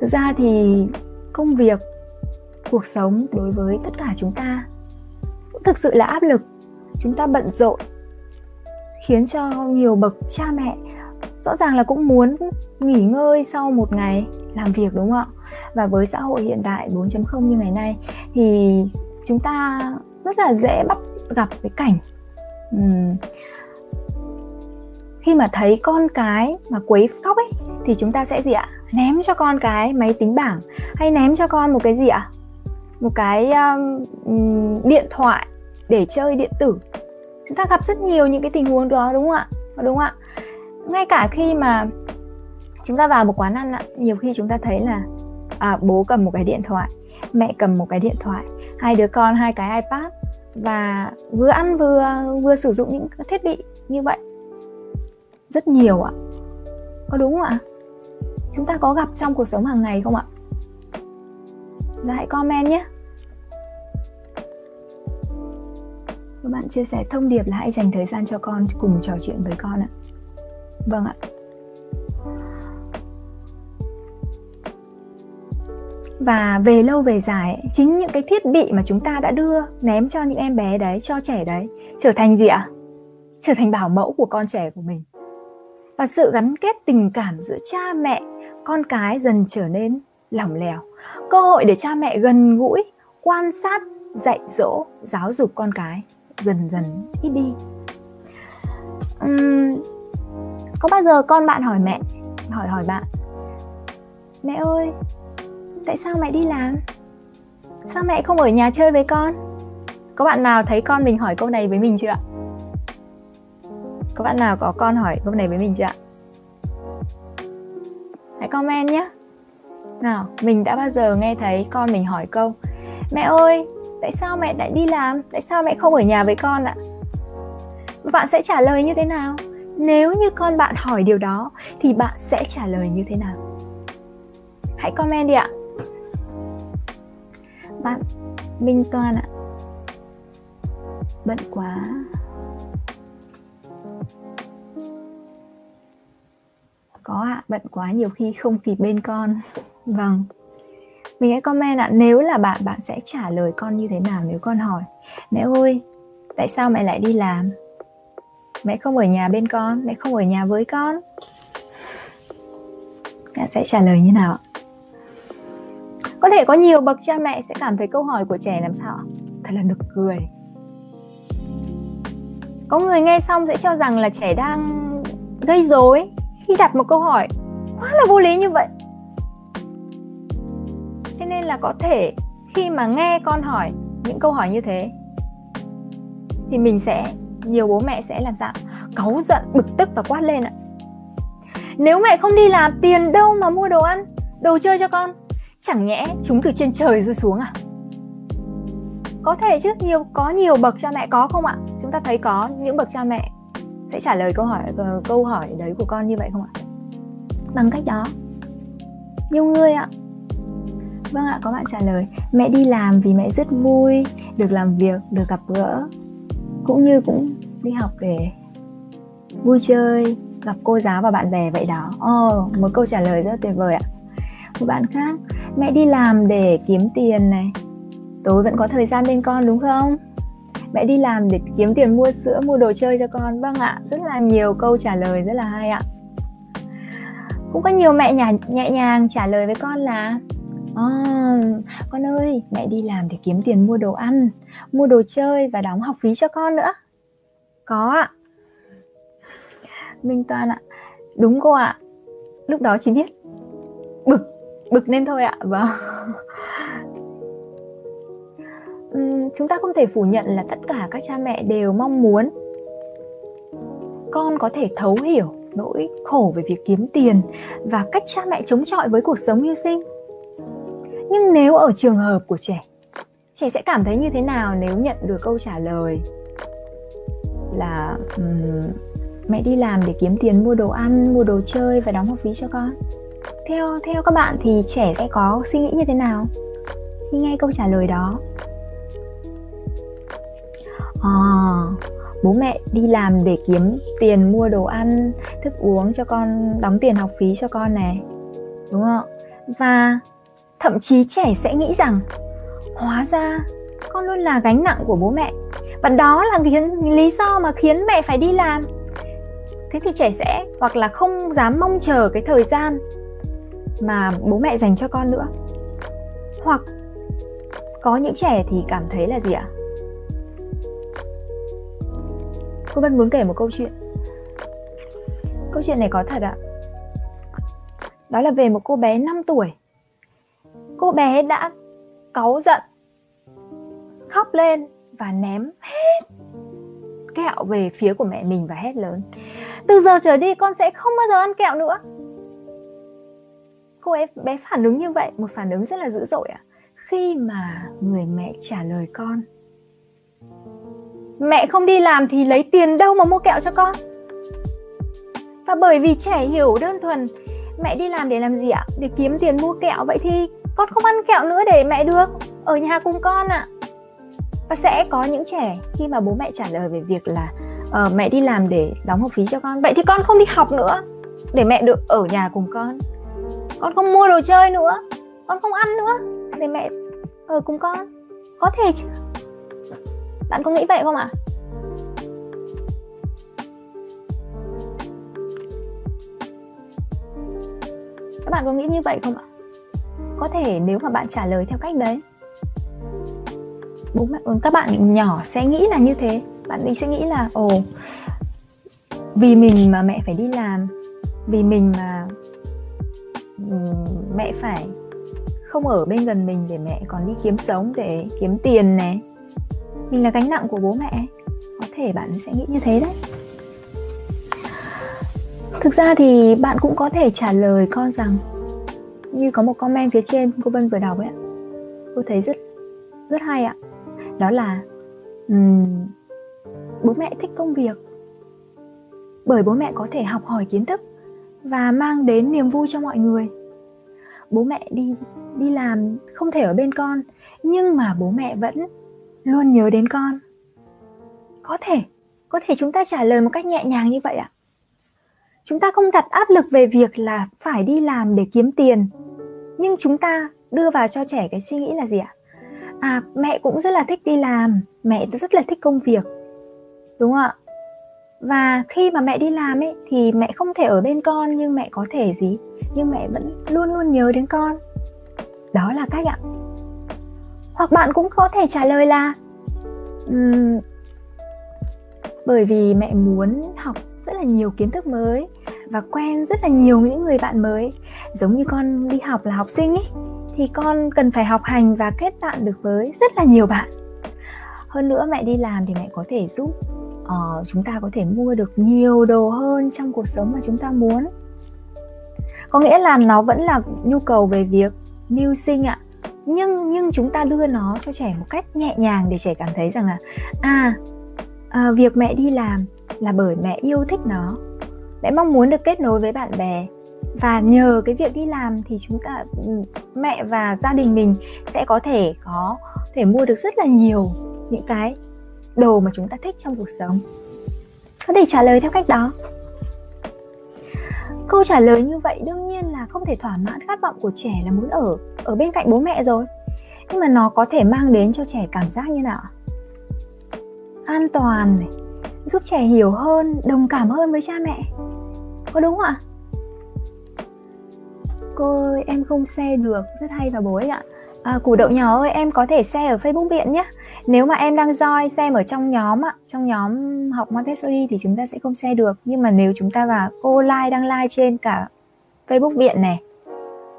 thực ra thì công việc cuộc sống đối với tất cả chúng ta cũng thực sự là áp lực. Chúng ta bận rộn khiến cho nhiều bậc cha mẹ rõ ràng là cũng muốn nghỉ ngơi sau một ngày làm việc đúng không ạ? Và với xã hội hiện đại 4.0 như ngày nay thì chúng ta rất là dễ bắt gặp cái cảnh uhm, khi mà thấy con cái mà quấy khóc ấy thì chúng ta sẽ gì ạ? Ném cho con cái máy tính bảng hay ném cho con một cái gì ạ? Một cái um, điện thoại để chơi điện tử. Chúng ta gặp rất nhiều những cái tình huống đó đúng không ạ? Đúng không ạ? Ngay cả khi mà chúng ta vào một quán ăn ạ nhiều khi chúng ta thấy là à, bố cầm một cái điện thoại mẹ cầm một cái điện thoại hai đứa con hai cái ipad và vừa ăn vừa vừa sử dụng những thiết bị như vậy. Rất nhiều ạ. Có đúng không ạ? Chúng ta có gặp trong cuộc sống hàng ngày không ạ? Và hãy comment nhé. Các bạn chia sẻ thông điệp là hãy dành thời gian cho con cùng trò chuyện với con ạ. Vâng ạ. Và về lâu về dài, chính những cái thiết bị mà chúng ta đã đưa ném cho những em bé đấy, cho trẻ đấy, trở thành gì ạ? Trở thành bảo mẫu của con trẻ của mình. Và sự gắn kết tình cảm giữa cha mẹ con cái dần trở nên lỏng lẻo. Cơ hội để cha mẹ gần gũi quan sát dạy dỗ giáo dục con cái dần dần ít đi. Uhm, có bao giờ con bạn hỏi mẹ hỏi hỏi bạn mẹ ơi tại sao mẹ đi làm? Sao mẹ không ở nhà chơi với con? Có bạn nào thấy con mình hỏi câu này với mình chưa ạ? Có bạn nào có con hỏi câu này với mình chưa ạ? Hãy comment nhé. Nào, mình đã bao giờ nghe thấy con mình hỏi câu, mẹ ơi, tại sao mẹ lại đi làm? Tại sao mẹ không ở nhà với con ạ? Bạn sẽ trả lời như thế nào? Nếu như con bạn hỏi điều đó, thì bạn sẽ trả lời như thế nào? Hãy comment đi ạ. Bạn, minh toàn ạ. Bận quá. Có ạ, bận quá, nhiều khi không kịp bên con. Vâng. Mình hãy comment ạ, nếu là bạn bạn sẽ trả lời con như thế nào nếu con hỏi? Mẹ ơi, tại sao mẹ lại đi làm? Mẹ không ở nhà bên con, mẹ không ở nhà với con. Bạn sẽ trả lời như nào có thể có nhiều bậc cha mẹ sẽ cảm thấy câu hỏi của trẻ làm sao thật là nực cười. Có người nghe xong sẽ cho rằng là trẻ đang gây dối khi đặt một câu hỏi quá là vô lý như vậy? Thế nên là có thể khi mà nghe con hỏi những câu hỏi như thế, thì mình sẽ, nhiều bố mẹ sẽ làm sao? Cáu giận, bực tức và quát lên ạ. Nếu mẹ không đi làm tiền đâu mà mua đồ ăn, đồ chơi cho con, chẳng nhẽ chúng từ trên trời rơi xuống à? Có thể chứ, nhiều, có nhiều bậc cha mẹ có không ạ? Chúng ta thấy có những bậc cha mẹ sẽ trả lời câu hỏi ờ, câu hỏi đấy của con như vậy không ạ? Bằng cách đó. Nhiều người ạ. Vâng ạ có bạn trả lời. Mẹ đi làm vì mẹ rất vui được làm việc được gặp gỡ cũng như cũng đi học để vui chơi gặp cô giáo và bạn bè vậy đó. Oh, một câu trả lời rất tuyệt vời ạ. Một bạn khác mẹ đi làm để kiếm tiền này. Tối vẫn có thời gian bên con đúng không mẹ đi làm để kiếm tiền mua sữa mua đồ chơi cho con. Vâng ạ rất là nhiều câu trả lời rất là hay ạ. Cũng có nhiều mẹ nhả, nhẹ nhàng trả lời với con là à, con ơi mẹ đi làm để kiếm tiền mua đồ ăn mua đồ chơi và đóng học phí cho con nữa. Có ạ. Minh toàn ạ đúng cô ạ lúc đó chỉ biết bực bực nên thôi ạ. Vâng chúng ta không thể phủ nhận là tất cả các cha mẹ đều mong muốn. Con có thể thấu hiểu nỗi khổ về việc kiếm tiền và cách cha mẹ chống chọi với cuộc sống hy sinh. Nhưng nếu ở trường hợp của trẻ trẻ sẽ cảm thấy như thế nào nếu nhận được câu trả lời là um, mẹ đi làm để kiếm tiền mua đồ ăn mua đồ chơi và đóng học phí cho con. Theo theo các bạn thì trẻ sẽ có suy nghĩ như thế nào khi nghe câu trả lời đó? À, bố mẹ đi làm để kiếm tiền mua đồ ăn thức uống cho con đóng tiền học phí cho con này. Đúng không? Và thậm chí trẻ sẽ nghĩ rằng hóa ra con luôn là gánh nặng của bố mẹ. Và đó là khiến, lý do mà khiến mẹ phải đi làm. Thế thì trẻ sẽ hoặc là không dám mong chờ cái thời gian mà bố mẹ dành cho con nữa. Hoặc có những trẻ thì cảm thấy là gì ạ? Cô vân muốn kể một câu chuyện. Câu chuyện này có thật ạ. Đó là về một cô bé 5 tuổi. Cô bé đã cáu giận, khóc lên và ném hết kẹo về phía của mẹ mình và hét lớn. Từ giờ trở đi con sẽ không bao giờ ăn kẹo nữa. Cô ấy, bé phản ứng như vậy, một phản ứng rất là dữ dội ạ. À? khi mà người mẹ trả lời con mẹ không đi làm thì lấy tiền đâu mà mua kẹo cho con. Và bởi vì trẻ hiểu đơn thuần mẹ đi làm để làm gì ạ? Để kiếm tiền mua kẹo. Vậy thì con không ăn kẹo nữa để mẹ được ở nhà cùng con ạ. Và sẽ có những trẻ khi mà bố mẹ trả lời về việc là uh, mẹ đi làm để đóng học phí cho con. Vậy thì con không đi học nữa để mẹ được ở nhà cùng con. Con không mua đồ chơi nữa. Con không ăn nữa để mẹ ở cùng con. Có thể chứ? Bạn có nghĩ vậy không ạ? Các bạn có nghĩ như vậy không ạ? Có thể nếu mà bạn trả lời theo cách đấy. Bố mẹ ừ, các bạn nhỏ sẽ nghĩ là như thế. Bạn ấy sẽ nghĩ là, ồ, vì mình mà mẹ phải đi làm, vì mình mà ừ, mẹ phải không ở bên gần mình để mẹ còn đi kiếm sống, để kiếm tiền này mình là gánh nặng của bố mẹ. Có thể bạn sẽ nghĩ như thế đấy. Thực ra thì bạn cũng có thể trả lời con rằng như có một comment phía trên cô Vân vừa đọc ấy cô thấy rất rất hay ạ. Đó là um, bố mẹ thích công việc. Bởi bố mẹ có thể học hỏi kiến thức và mang đến niềm vui cho mọi người. Bố mẹ đi đi làm không thể ở bên con nhưng mà bố mẹ vẫn luôn nhớ đến con. Có thể có thể chúng ta trả lời một cách nhẹ nhàng như vậy ạ. Chúng ta không đặt áp lực về việc là phải đi làm để kiếm tiền, nhưng chúng ta đưa vào cho trẻ cái suy nghĩ là gì ạ? À mẹ cũng rất là thích đi làm, mẹ rất là thích công việc, đúng không ạ? Và khi mà mẹ đi làm ấy, thì mẹ không thể ở bên con nhưng mẹ có thể gì? Nhưng mẹ vẫn luôn luôn nhớ đến con. Đó là cách ạ hoặc bạn cũng có thể trả lời là um, bởi vì mẹ muốn học rất là nhiều kiến thức mới và quen rất là nhiều những người bạn mới. Giống như con đi học là học sinh ấy thì con cần phải học hành và kết bạn được với rất là nhiều bạn. Hơn nữa mẹ đi làm thì mẹ có thể giúp uh, chúng ta có thể mua được nhiều đồ hơn trong cuộc sống mà chúng ta muốn. Có nghĩa là nó vẫn là nhu cầu về việc mưu sinh ạ nhưng nhưng chúng ta đưa nó cho trẻ một cách nhẹ nhàng để trẻ cảm thấy rằng là à, à việc mẹ đi làm là bởi mẹ yêu thích nó. Mẹ mong muốn được kết nối với bạn bè. Và nhờ cái việc đi làm thì chúng ta mẹ và gia đình mình sẽ có thể có thể mua được rất là nhiều những cái đồ mà chúng ta thích trong cuộc sống. Có thể trả lời theo cách đó câu trả lời như vậy đương nhiên là không thể thỏa mãn khát vọng của trẻ là muốn ở ở bên cạnh bố mẹ rồi. Nhưng mà nó có thể mang đến cho trẻ cảm giác như nào an toàn này giúp trẻ hiểu hơn đồng cảm hơn với cha mẹ. Có đúng không ạ? Cô ơi em không xe được rất hay và bố ấy ạ. À, củ đậu nhỏ ơi em có thể xe ở facebook viện nhé nếu mà em đang join xem ở trong nhóm ạ trong nhóm học Montessori thì chúng ta sẽ không xe được. Nhưng mà nếu chúng ta vào cô like đăng like trên cả Facebook viện này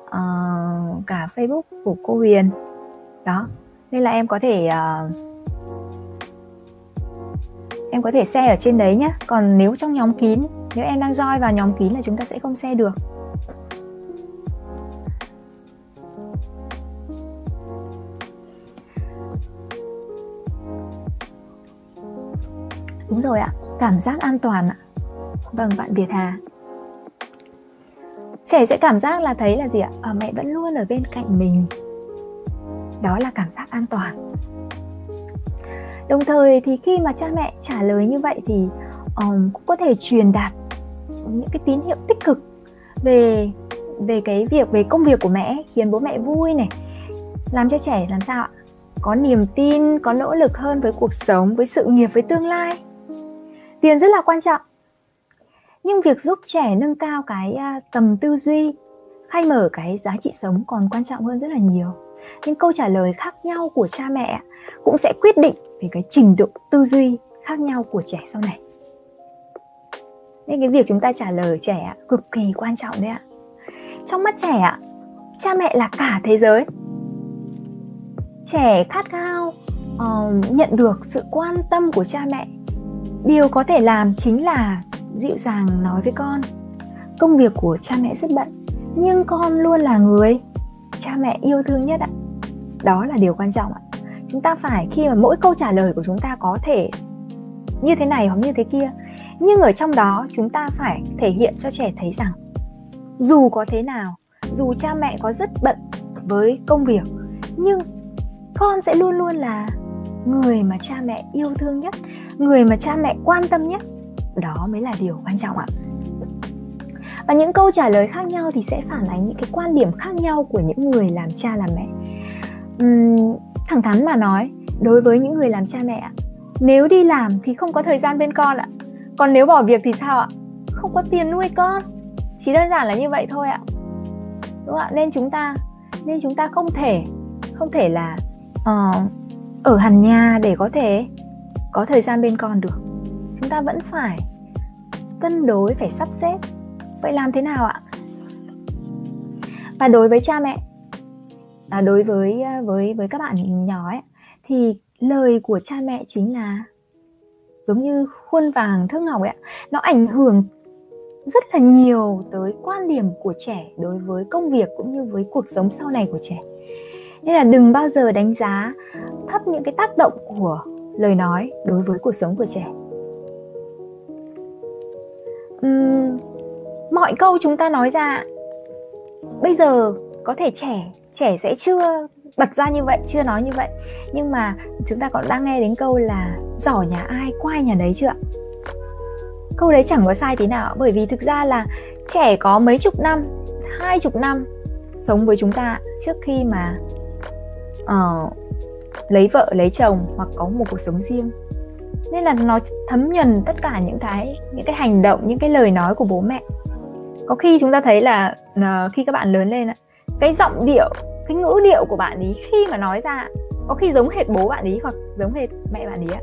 uh, cả Facebook của cô Huyền. Đó nên là em có thể uh, em có thể xe ở trên đấy nhé còn nếu trong nhóm kín nếu em đang join vào nhóm kín là chúng ta sẽ không xe được. Đúng rồi ạ. Cảm giác an toàn ạ. Vâng bạn việt hà. Trẻ sẽ cảm giác là thấy là gì ạ? À, mẹ vẫn luôn ở bên cạnh mình. Đó là cảm giác an toàn. Đồng thời thì khi mà cha mẹ trả lời như vậy thì um, cũng có thể truyền đạt những cái tín hiệu tích cực về về cái việc về công việc của mẹ khiến bố mẹ vui này làm cho trẻ làm sao ạ? Có niềm tin có nỗ lực hơn với cuộc sống với sự nghiệp với tương lai tiền rất là quan trọng. Nhưng việc giúp trẻ nâng cao cái tầm tư duy khai mở cái giá trị sống còn quan trọng hơn rất là nhiều. Những câu trả lời khác nhau của cha mẹ cũng sẽ quyết định về cái trình độ tư duy khác nhau của trẻ sau này. Nên cái việc chúng ta trả lời trẻ cực kỳ quan trọng đấy ạ. Trong mắt trẻ ạ cha mẹ là cả thế giới. Trẻ khát khao uh, nhận được sự quan tâm của cha mẹ điều có thể làm chính là dịu dàng nói với con, công việc của cha mẹ rất bận, nhưng con luôn là người cha mẹ yêu thương nhất ạ. Đó là điều quan trọng ạ. Chúng ta phải khi mà mỗi câu trả lời của chúng ta có thể như thế này hoặc như thế kia, nhưng ở trong đó chúng ta phải thể hiện cho trẻ thấy rằng dù có thế nào, dù cha mẹ có rất bận với công việc, nhưng con sẽ luôn luôn là người mà cha mẹ yêu thương nhất người mà cha mẹ quan tâm nhất. Đó mới là điều quan trọng ạ. Và những câu trả lời khác nhau thì sẽ phản ánh những cái quan điểm khác nhau của những người làm cha làm mẹ. Uhm, thẳng thắn mà nói đối với những người làm cha mẹ nếu đi làm thì không có thời gian bên con ạ. Còn nếu bỏ việc thì sao ạ? Không có tiền nuôi con. Chỉ đơn giản là như vậy thôi ạ. Đúng không ạ? Nên chúng ta nên chúng ta không thể không thể là uh, ở hẳn nhà để có thể có thời gian bên con được. Chúng ta vẫn phải cân đối phải sắp xếp. Vậy làm thế nào ạ? Và đối với cha mẹ à, đối với à, với với các bạn nhỏ ấy thì lời của cha mẹ chính là giống như khuôn vàng thước ngọc ấy nó ảnh hưởng rất là nhiều tới quan điểm của trẻ đối với công việc cũng như với cuộc sống sau này của trẻ. Nên là đừng bao giờ đánh giá thấp những cái tác động của lời nói đối với cuộc sống của trẻ. Uhm, mọi câu chúng ta nói ra bây giờ có thể trẻ trẻ sẽ chưa bật ra như vậy chưa nói như vậy. Nhưng mà chúng ta còn đang nghe đến câu là giỏ nhà ai quay nhà đấy chưa câu đấy chẳng có sai tí nào bởi vì thực ra là trẻ có mấy chục năm hai chục năm sống với chúng ta trước khi mà uh, lấy vợ, lấy chồng hoặc có một cuộc sống riêng. Nên là nó thấm nhuần tất cả những cái những cái hành động, những cái lời nói của bố mẹ. Có khi chúng ta thấy là à, khi các bạn lớn lên cái giọng điệu, cái ngữ điệu của bạn ấy khi mà nói ra, có khi giống hệt bố bạn ấy hoặc giống hệt mẹ bạn ấy